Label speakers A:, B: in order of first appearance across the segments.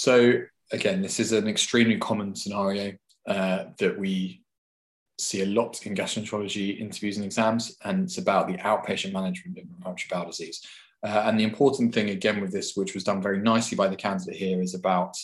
A: So again, this is an extremely common scenario uh, that we see a lot in gastroenterology interviews and exams, and it's about the outpatient management of inflammatory bowel disease. Uh, and the important thing, again, with this, which was done very nicely by the candidate here, is about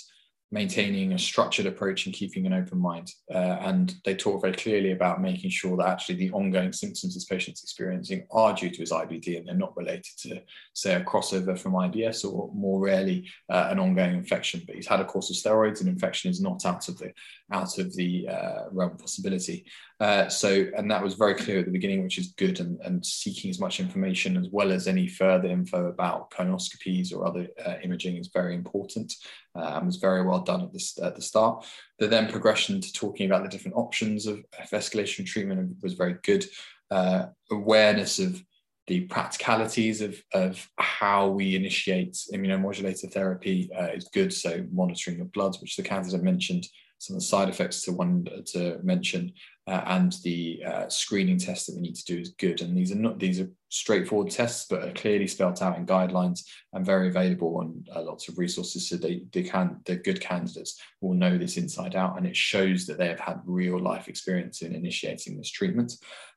A: maintaining a structured approach and keeping an open mind. Uh, and they talk very clearly about making sure that actually the ongoing symptoms this patient's experiencing are due to his IBD and they're not related to, say, a crossover from IBS or more rarely uh, an ongoing infection. But he's had a course of steroids and infection is not out of the out of the uh, realm of possibility. Uh, so, and that was very clear at the beginning, which is good, and, and seeking as much information as well as any further info about colonoscopies or other uh, imaging is very important uh, and was very well done at the, at the start. The then progression to talking about the different options of, escalation treatment was very good. Uh, awareness of the practicalities of, of how we initiate immunomodulator therapy uh, is good. So monitoring of bloods, which the candidate mentioned, some of the side effects to one to mention, uh, and the uh, screening test that we need to do is good. And these are not these are straightforward tests, but are clearly spelled out in guidelines and very available on uh, lots of resources. So they, they can the good candidates will know this inside out, and it shows that they have had real life experience in initiating this treatment.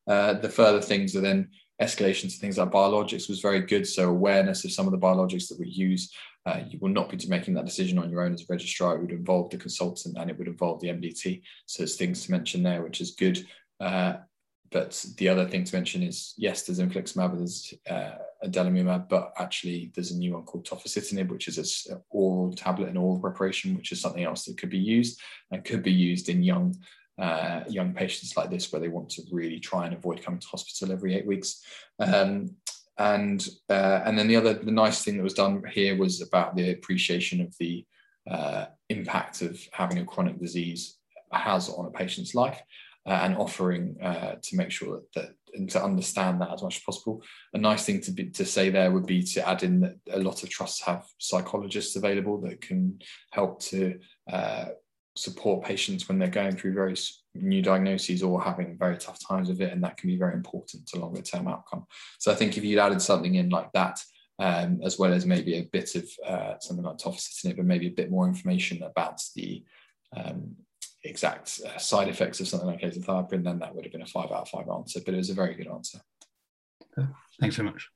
A: Uh, the further things are then escalation to things like biologics was very good. So awareness of some of the biologics that we use uh, you will not be making that decision on your own as a registrar. It would involve the consultant and it would involve the MDT. So there's things to mention there, which is good. Uh, but the other thing to mention is yes, there's infliximab, there's uh, adalimumab, but actually there's a new one called tofacitinib, which is an oral tablet and oral preparation, which is something else that could be used and could be used in young uh, young patients like this, where they want to really try and avoid coming to hospital every eight weeks. Um, and uh, and then the other the nice thing that was done here was about the appreciation of the uh, impact of having a chronic disease has on a patient's life uh, and offering uh, to make sure that, that, and to understand that as much as possible. A nice thing to be to say there would be to add in that a lot of trusts have psychologists available that can help to uh, support patients when they're going through various new diagnoses or having very tough times with it, and that can be very important to longer term outcome. So I think if you'd added something in like that, um, as well as maybe a bit of uh, something like tofacitinib and maybe a bit more information about the um, exact uh, side effects of something like azathioprine, then that would have been a five out of five answer. But it was a very good answer.
B: Thanks very much.